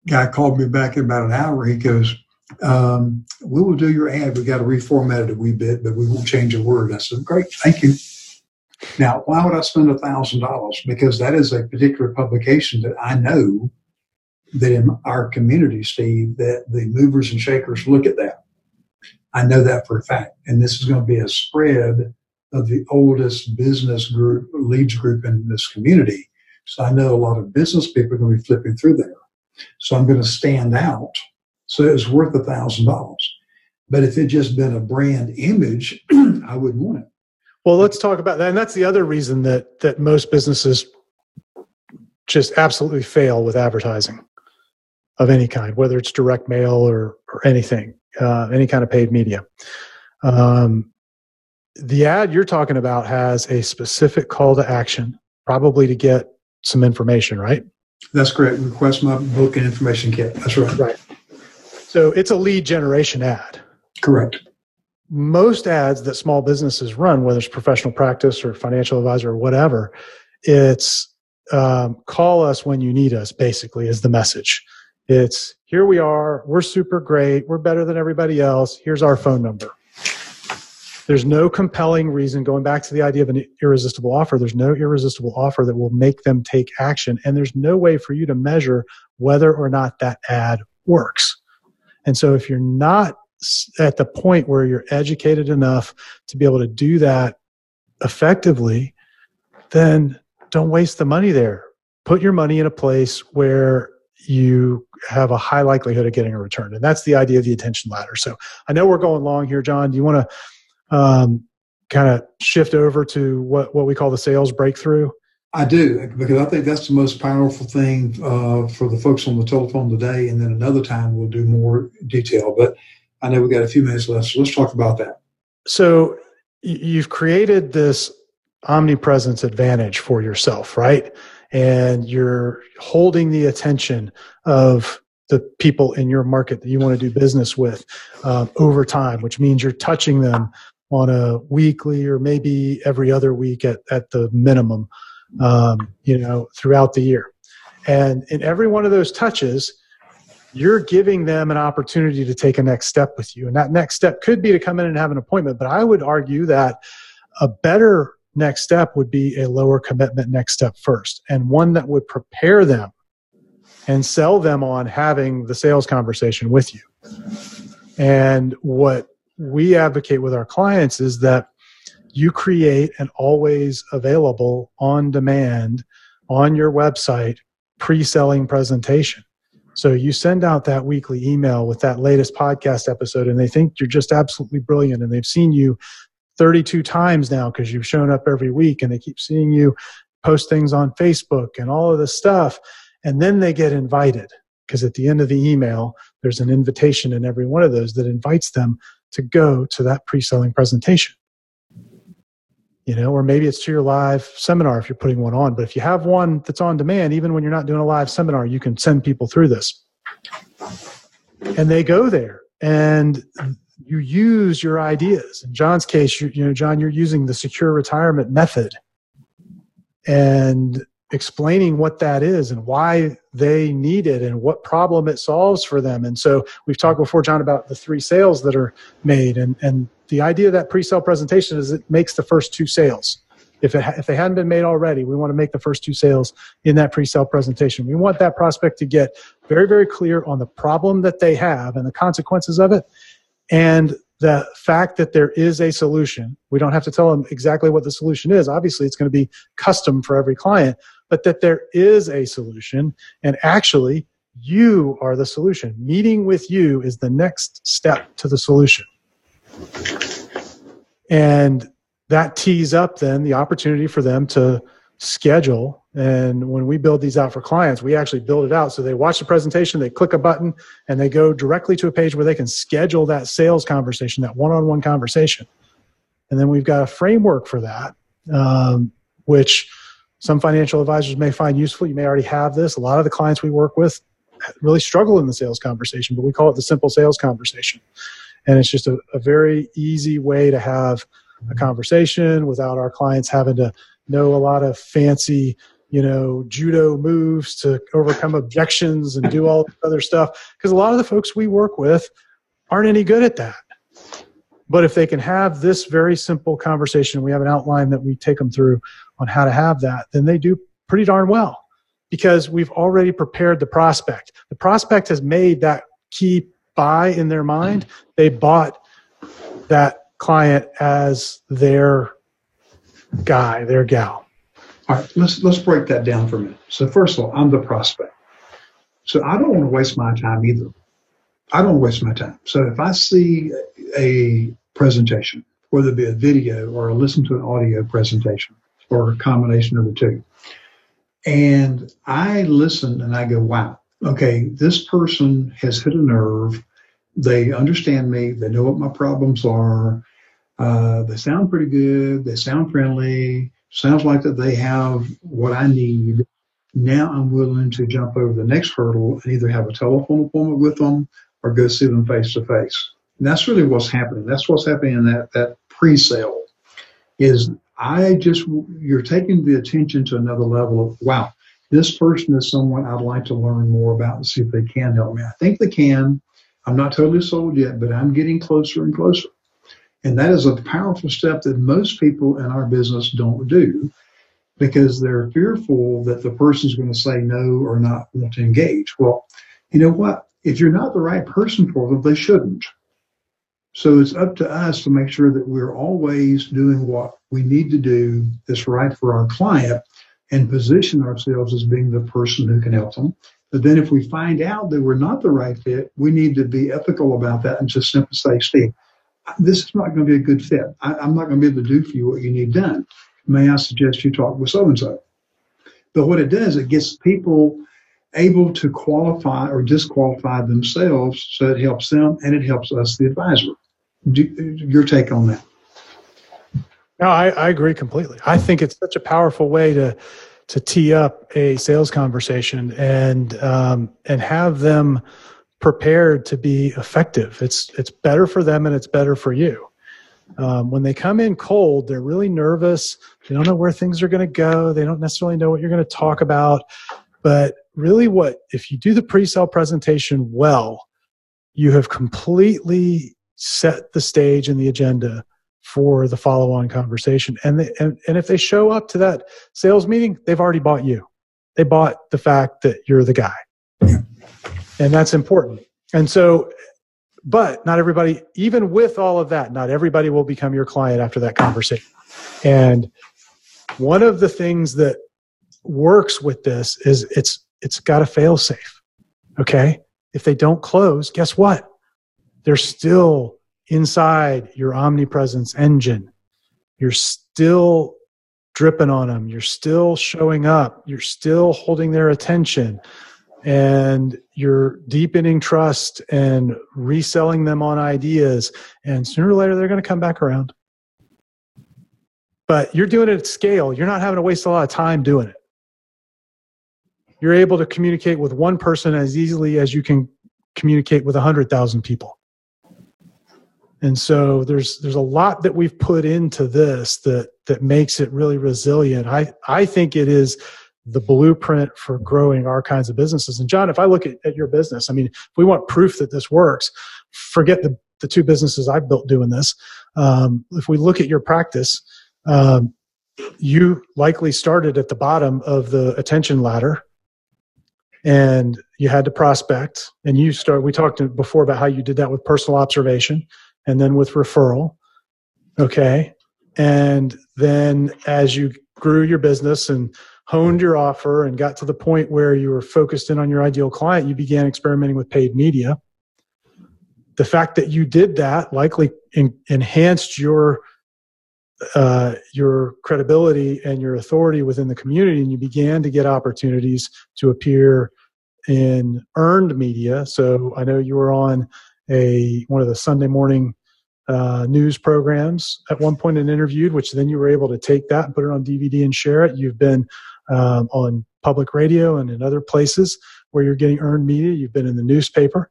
guy called me back in about an hour. He goes, um, we will do your ad. We got to reformat it a wee bit, but we won't change a word. I said, great, thank you. Now, why would I spend a thousand dollars? Because that is a particular publication that I know that in our community, Steve, that the movers and shakers look at that. I know that for a fact. And this is going to be a spread of the oldest business group, leads group in this community. So I know a lot of business people are going to be flipping through there. So I'm going to stand out. So it was worth a thousand dollars. But if it just been a brand image, I wouldn't want it. Well, let's talk about that. And that's the other reason that that most businesses just absolutely fail with advertising of any kind, whether it's direct mail or or anything, uh, any kind of paid media. Um, the ad you're talking about has a specific call to action, probably to get some information, right? That's correct. Request my book and information kit. That's right. Right. So it's a lead generation ad. Correct. Most ads that small businesses run, whether it's professional practice or financial advisor or whatever, it's um, call us when you need us, basically, is the message. It's here we are. We're super great. We're better than everybody else. Here's our phone number. There's no compelling reason, going back to the idea of an irresistible offer, there's no irresistible offer that will make them take action. And there's no way for you to measure whether or not that ad works. And so if you're not at the point where you're educated enough to be able to do that effectively, then don't waste the money there. Put your money in a place where you have a high likelihood of getting a return. And that's the idea of the attention ladder. So I know we're going long here, John. Do you want to um, kind of shift over to what, what we call the sales breakthrough? I do, because I think that's the most powerful thing uh, for the folks on the telephone today. And then another time we'll do more detail. But I know we got a few minutes left, so let's talk about that. So you've created this omnipresence advantage for yourself, right? And you're holding the attention of the people in your market that you want to do business with um, over time, which means you're touching them on a weekly or maybe every other week at, at the minimum, um, you know, throughout the year. And in every one of those touches, you're giving them an opportunity to take a next step with you. And that next step could be to come in and have an appointment. But I would argue that a better next step would be a lower commitment next step first and one that would prepare them and sell them on having the sales conversation with you. And what we advocate with our clients is that you create an always available on demand on your website pre selling presentation. So you send out that weekly email with that latest podcast episode, and they think you're just absolutely brilliant, and they've seen you 32 times now because you've shown up every week, and they keep seeing you post things on Facebook and all of this stuff. And then they get invited because at the end of the email, there's an invitation in every one of those that invites them to go to that pre selling presentation. You know, or maybe it's to your live seminar if you're putting one on. But if you have one that's on demand, even when you're not doing a live seminar, you can send people through this. And they go there and you use your ideas. In John's case, you, you know, John, you're using the secure retirement method. And explaining what that is and why they need it and what problem it solves for them. And so we've talked before, John, about the three sales that are made. And, and the idea of that pre-sale presentation is it makes the first two sales. If, it, if they hadn't been made already, we want to make the first two sales in that pre-sale presentation. We want that prospect to get very, very clear on the problem that they have and the consequences of it and the fact that there is a solution. We don't have to tell them exactly what the solution is. Obviously, it's going to be custom for every client, but that there is a solution and actually you are the solution. Meeting with you is the next step to the solution. And that tees up then the opportunity for them to schedule. And when we build these out for clients, we actually build it out so they watch the presentation, they click a button, and they go directly to a page where they can schedule that sales conversation, that one on one conversation. And then we've got a framework for that, um, which some financial advisors may find useful. You may already have this. A lot of the clients we work with really struggle in the sales conversation, but we call it the simple sales conversation. And it's just a, a very easy way to have a conversation without our clients having to know a lot of fancy you know judo moves to overcome objections and do all this other stuff because a lot of the folks we work with aren't any good at that but if they can have this very simple conversation, we have an outline that we take them through on how to have that, then they do pretty darn well because we've already prepared the prospect. The prospect has made that key buy in their mind. They bought that client as their guy, their gal. All right, let's let's break that down for a minute. So first of all, I'm the prospect. So I don't want to waste my time either. I don't want to waste my time. So if I see a presentation, whether it be a video or a listen to an audio presentation or a combination of the two, and I listen and I go, wow, okay, this person has hit a nerve. They understand me. They know what my problems are. Uh, they sound pretty good. They sound friendly. Sounds like that they have what I need. Now I'm willing to jump over the next hurdle and either have a telephone appointment with them or go see them face to face. That's really what's happening. That's what's happening in that, that pre-sale is I just, you're taking the attention to another level of, wow, this person is someone I'd like to learn more about and see if they can help me. I think they can. I'm not totally sold yet, but I'm getting closer and closer. And that is a powerful step that most people in our business don't do because they're fearful that the person's going to say no or not want to engage. Well, you know what? if you're not the right person for them, they shouldn't. So it's up to us to make sure that we're always doing what we need to do that's right for our client and position ourselves as being the person who can help them. But then if we find out that we're not the right fit, we need to be ethical about that and just simply say, Steve, this is not going to be a good fit. I, am not going to be able to do for you what you need done. May I suggest you talk with so and so? But what it does, it gets people able to qualify or disqualify themselves so it helps them and it helps us, the advisor. Do, your take on that? No, I, I agree completely. I think it's such a powerful way to to tee up a sales conversation and um, and have them prepared to be effective. It's it's better for them and it's better for you. Um, when they come in cold, they're really nervous. They don't know where things are going to go. They don't necessarily know what you're going to talk about. But really, what if you do the pre sale presentation well, you have completely set the stage and the agenda for the follow on conversation. And, they, and, and if they show up to that sales meeting, they've already bought you. They bought the fact that you're the guy. And that's important. And so but not everybody, even with all of that, not everybody will become your client after that conversation. And one of the things that works with this is it's it's got a fail safe. Okay? If they don't close, guess what? They're still inside your omnipresence engine. You're still dripping on them. You're still showing up. You're still holding their attention and you're deepening trust and reselling them on ideas and sooner or later they're going to come back around. But you're doing it at scale. You're not having to waste a lot of time doing it. You're able to communicate with one person as easily as you can communicate with 100,000 people. And so there's there's a lot that we've put into this that that makes it really resilient. I i think it is the blueprint for growing our kinds of businesses. And John, if I look at, at your business, I mean, if we want proof that this works, forget the, the two businesses I've built doing this. Um, if we look at your practice, um, you likely started at the bottom of the attention ladder and you had to prospect and you start we talked before about how you did that with personal observation and then with referral okay and then as you grew your business and honed your offer and got to the point where you were focused in on your ideal client, you began experimenting with paid media. The fact that you did that likely enhanced your uh, your credibility and your authority within the community, and you began to get opportunities to appear in earned media. So I know you were on a one of the Sunday morning uh, news programs at one point and interviewed, which then you were able to take that and put it on DVD and share it. You've been um, on public radio and in other places where you're getting earned media. You've been in the newspaper.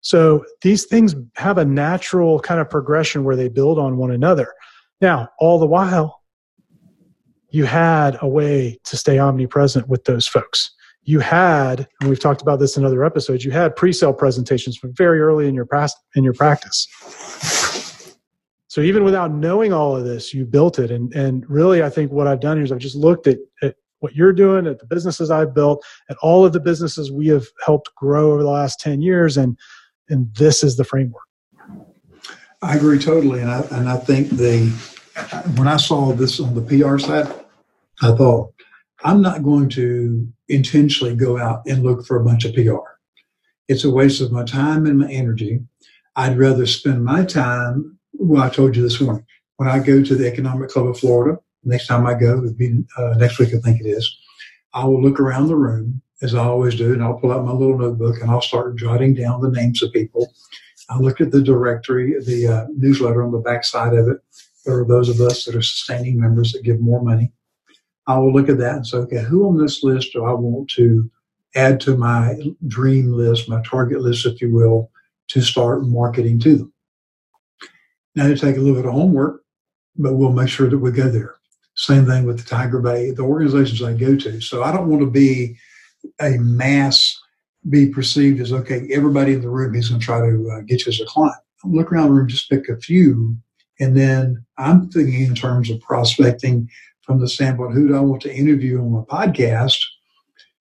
So these things have a natural kind of progression where they build on one another. Now, all the while, you had a way to stay omnipresent with those folks. You had, and we've talked about this in other episodes, you had pre-sale presentations from very early in your past in your practice. So even without knowing all of this, you built it. And and really I think what I've done here is I've just looked at, at what you're doing, at the businesses I've built, at all of the businesses we have helped grow over the last 10 years. And, and this is the framework. I agree totally. And I, and I think the, when I saw this on the PR side, I thought, I'm not going to intentionally go out and look for a bunch of PR. It's a waste of my time and my energy. I'd rather spend my time. Well, I told you this morning when I go to the Economic Club of Florida, next time I go, it'll be uh, next week, I think it is. I will look around the room as I always do, and I'll pull out my little notebook and I'll start jotting down the names of people. I look at the directory, the uh, newsletter on the back side of it. There are those of us that are sustaining members that give more money. I will look at that and say, okay, who on this list do I want to add to my dream list, my target list, if you will, to start marketing to them? Now, to take a little bit of homework, but we'll make sure that we go there. Same thing with the Tiger Bay, the organizations I go to. So I don't want to be a mass, be perceived as, okay, everybody in the room is going to try to uh, get you as a client. I'll look around the room, just pick a few. And then I'm thinking in terms of prospecting from the standpoint, who do I want to interview on my podcast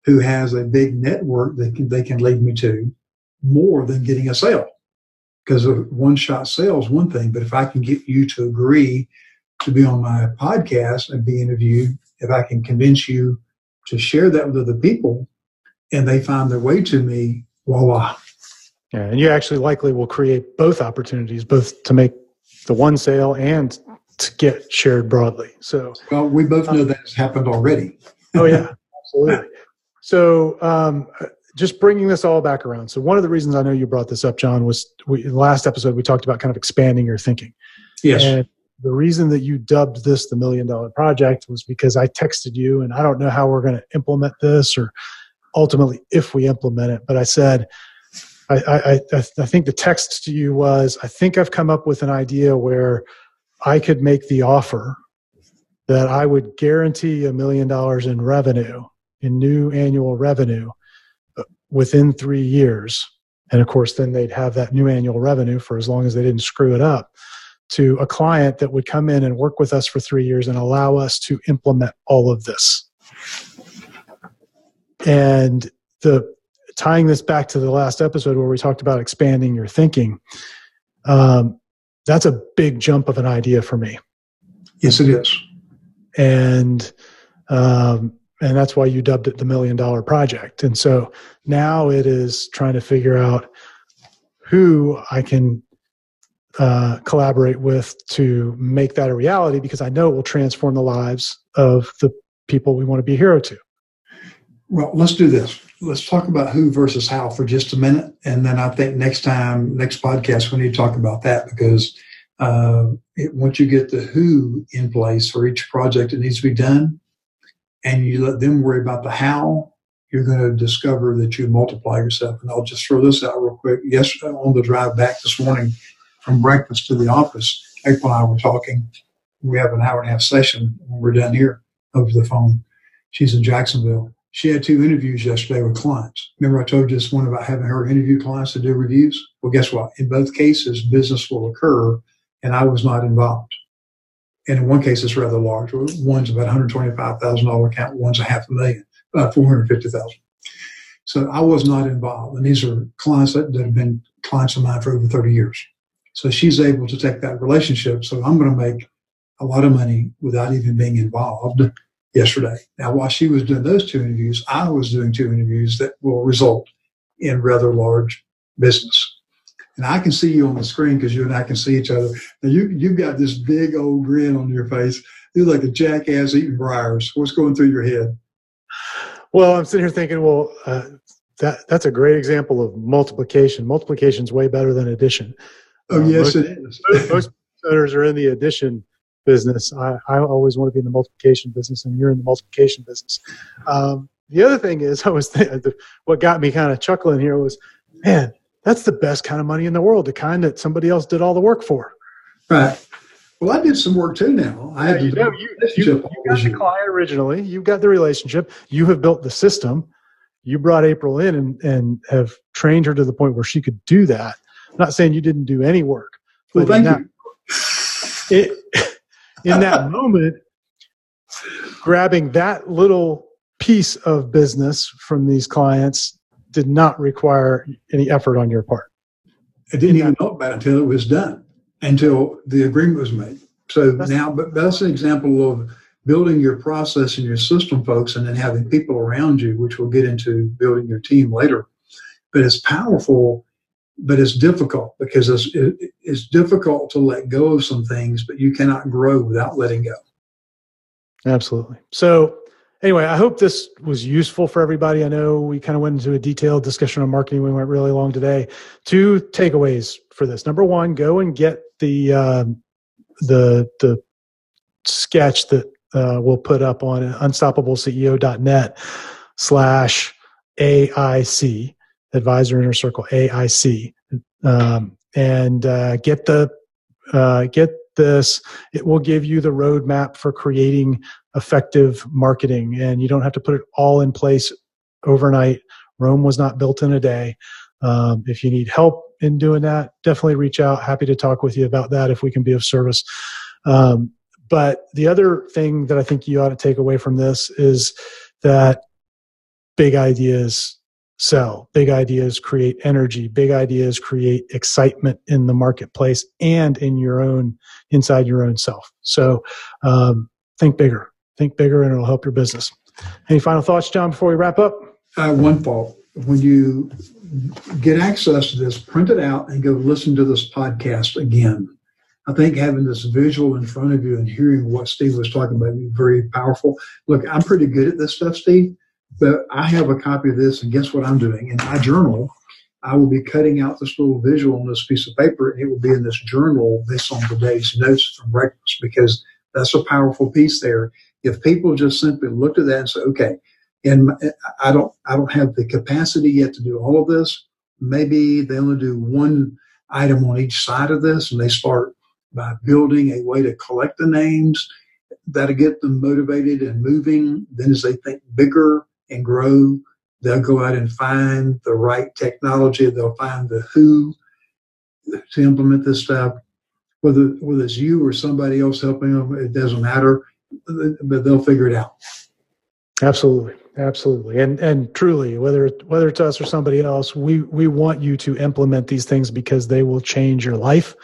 who has a big network that can, they can lead me to more than getting a sale. Because a one shot sale is one thing, but if I can get you to agree to be on my podcast and be interviewed, if I can convince you to share that with other people and they find their way to me, voila. Yeah, and you actually likely will create both opportunities, both to make the one sale and to get shared broadly. So, well, we both know that has happened already. oh yeah, absolutely. So, um, just bringing this all back around. So, one of the reasons I know you brought this up, John, was we, in the last episode we talked about kind of expanding your thinking. Yes. And the reason that you dubbed this the million dollar project was because I texted you and I don't know how we're going to implement this or ultimately if we implement it, but I said, I, I, I think the text to you was I think I've come up with an idea where I could make the offer that I would guarantee a million dollars in revenue, in new annual revenue uh, within three years. And of course, then they'd have that new annual revenue for as long as they didn't screw it up to a client that would come in and work with us for three years and allow us to implement all of this. And the tying this back to the last episode where we talked about expanding your thinking, um, that's a big jump of an idea for me. Yes, it is. And um, and that's why you dubbed it the million dollar project. And so now it is trying to figure out who I can uh, collaborate with to make that a reality because I know it will transform the lives of the people we want to be a hero to. Well, let's do this. Let's talk about who versus how for just a minute. And then I think next time, next podcast, we need to talk about that because uh, it, once you get the who in place for each project that needs to be done, and you let them worry about the how, you're going to discover that you multiply yourself. And I'll just throw this out real quick. Yes, on the drive back this morning from breakfast to the office, April and I were talking. We have an hour and a half session when we're done here over the phone. She's in Jacksonville. She had two interviews yesterday with clients. Remember, I told you this one about having her interview clients to do reviews? Well, guess what? In both cases, business will occur, and I was not involved. And in one case, it's rather large. One's about $125,000 account, one's a half a million, about 450000 So I was not involved. And these are clients that, that have been clients of mine for over 30 years. So she's able to take that relationship. So I'm going to make a lot of money without even being involved yesterday. Now, while she was doing those two interviews, I was doing two interviews that will result in rather large business. And I can see you on the screen because you and I can see each other. Now you you've got this big old grin on your face. You're like a jackass eating briars. What's going through your head? Well, I'm sitting here thinking, well, uh, that that's a great example of multiplication. Multiplication is way better than addition. Oh, uh, yes, most, it is. most owners are in the addition business. I, I always want to be in the multiplication business, and you're in the multiplication business. Um, the other thing is, I was th- what got me kind of chuckling here was, man, that's the best kind of money in the world, the kind that somebody else did all the work for. Right. Well, I did some work too now. I yeah, you, know, you, you, you got the client originally. You've got the relationship. You have built the system. You brought April in and, and have trained her to the point where she could do that. I'm not saying you didn't do any work. Well, thank that, you. It, in that moment, grabbing that little piece of business from these clients did not require any effort on your part. I didn't even know about it until it was done, until the agreement was made. So that's, now, but that's an example of building your process and your system, folks, and then having people around you, which we'll get into building your team later. But it's powerful, but it's difficult because it's, it, it's difficult to let go of some things, but you cannot grow without letting go. Absolutely. So anyway, I hope this was useful for everybody. I know we kind of went into a detailed discussion on marketing. We went really long today. Two takeaways for this. Number one, go and get the um, the the sketch that uh, we'll put up on unstoppableceo.net slash AIC, Advisor Inner Circle AIC, um, and uh, get the uh, get this. It will give you the roadmap for creating effective marketing, and you don't have to put it all in place overnight. Rome was not built in a day. Um, if you need help in doing that, definitely reach out. Happy to talk with you about that if we can be of service. Um, but the other thing that I think you ought to take away from this is that big ideas sell. Big ideas create energy. Big ideas create excitement in the marketplace and in your own inside your own self. So um, think bigger. Think bigger, and it'll help your business. Any final thoughts, John, before we wrap up? Uh, one thought: when you get access to this, print it out and go listen to this podcast again. I think having this visual in front of you and hearing what Steve was talking about is very powerful. Look, I'm pretty good at this stuff, Steve. But I have a copy of this, and guess what I'm doing? In my journal, I will be cutting out this little visual on this piece of paper, and it will be in this journal based on today's notes from breakfast because that's a powerful piece there. If people just simply looked at that and say, "Okay," and I don't, I don't have the capacity yet to do all of this, maybe they only do one item on each side of this and they start by building a way to collect the names that'll get them motivated and moving. Then as they think bigger and grow, they'll go out and find the right technology. They'll find the who to implement this stuff. Whether whether it's you or somebody else helping them, it doesn't matter. But they'll figure it out. Absolutely, absolutely, and and truly, whether whether it's us or somebody else, we we want you to implement these things because they will change your life.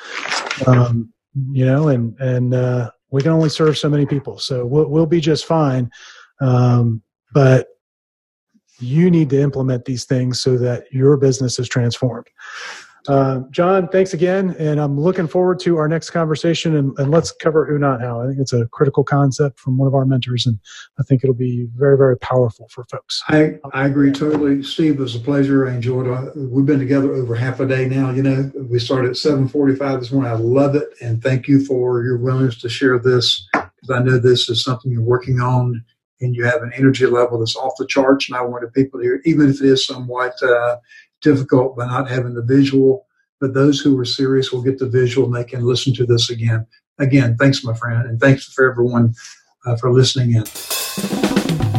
Um, you know, and and uh, we can only serve so many people, so we'll we'll be just fine. Um, but you need to implement these things so that your business is transformed. Uh, John, thanks again, and I'm looking forward to our next conversation. And, and, let's cover who, not how. I think it's a critical concept from one of our mentors, and I think it'll be very, very powerful for folks. I, I agree totally, Steve. It was a pleasure. I enjoyed it. We've been together over half a day now. You know, we started at 7:45 this morning. I love it, and thank you for your willingness to share this because I know this is something you're working on and you have an energy level that's off the charts. And I wanted people to hear, even if it is somewhat uh, difficult by not having the visual, but those who are serious will get the visual and they can listen to this again. Again, thanks, my friend, and thanks for everyone uh, for listening in.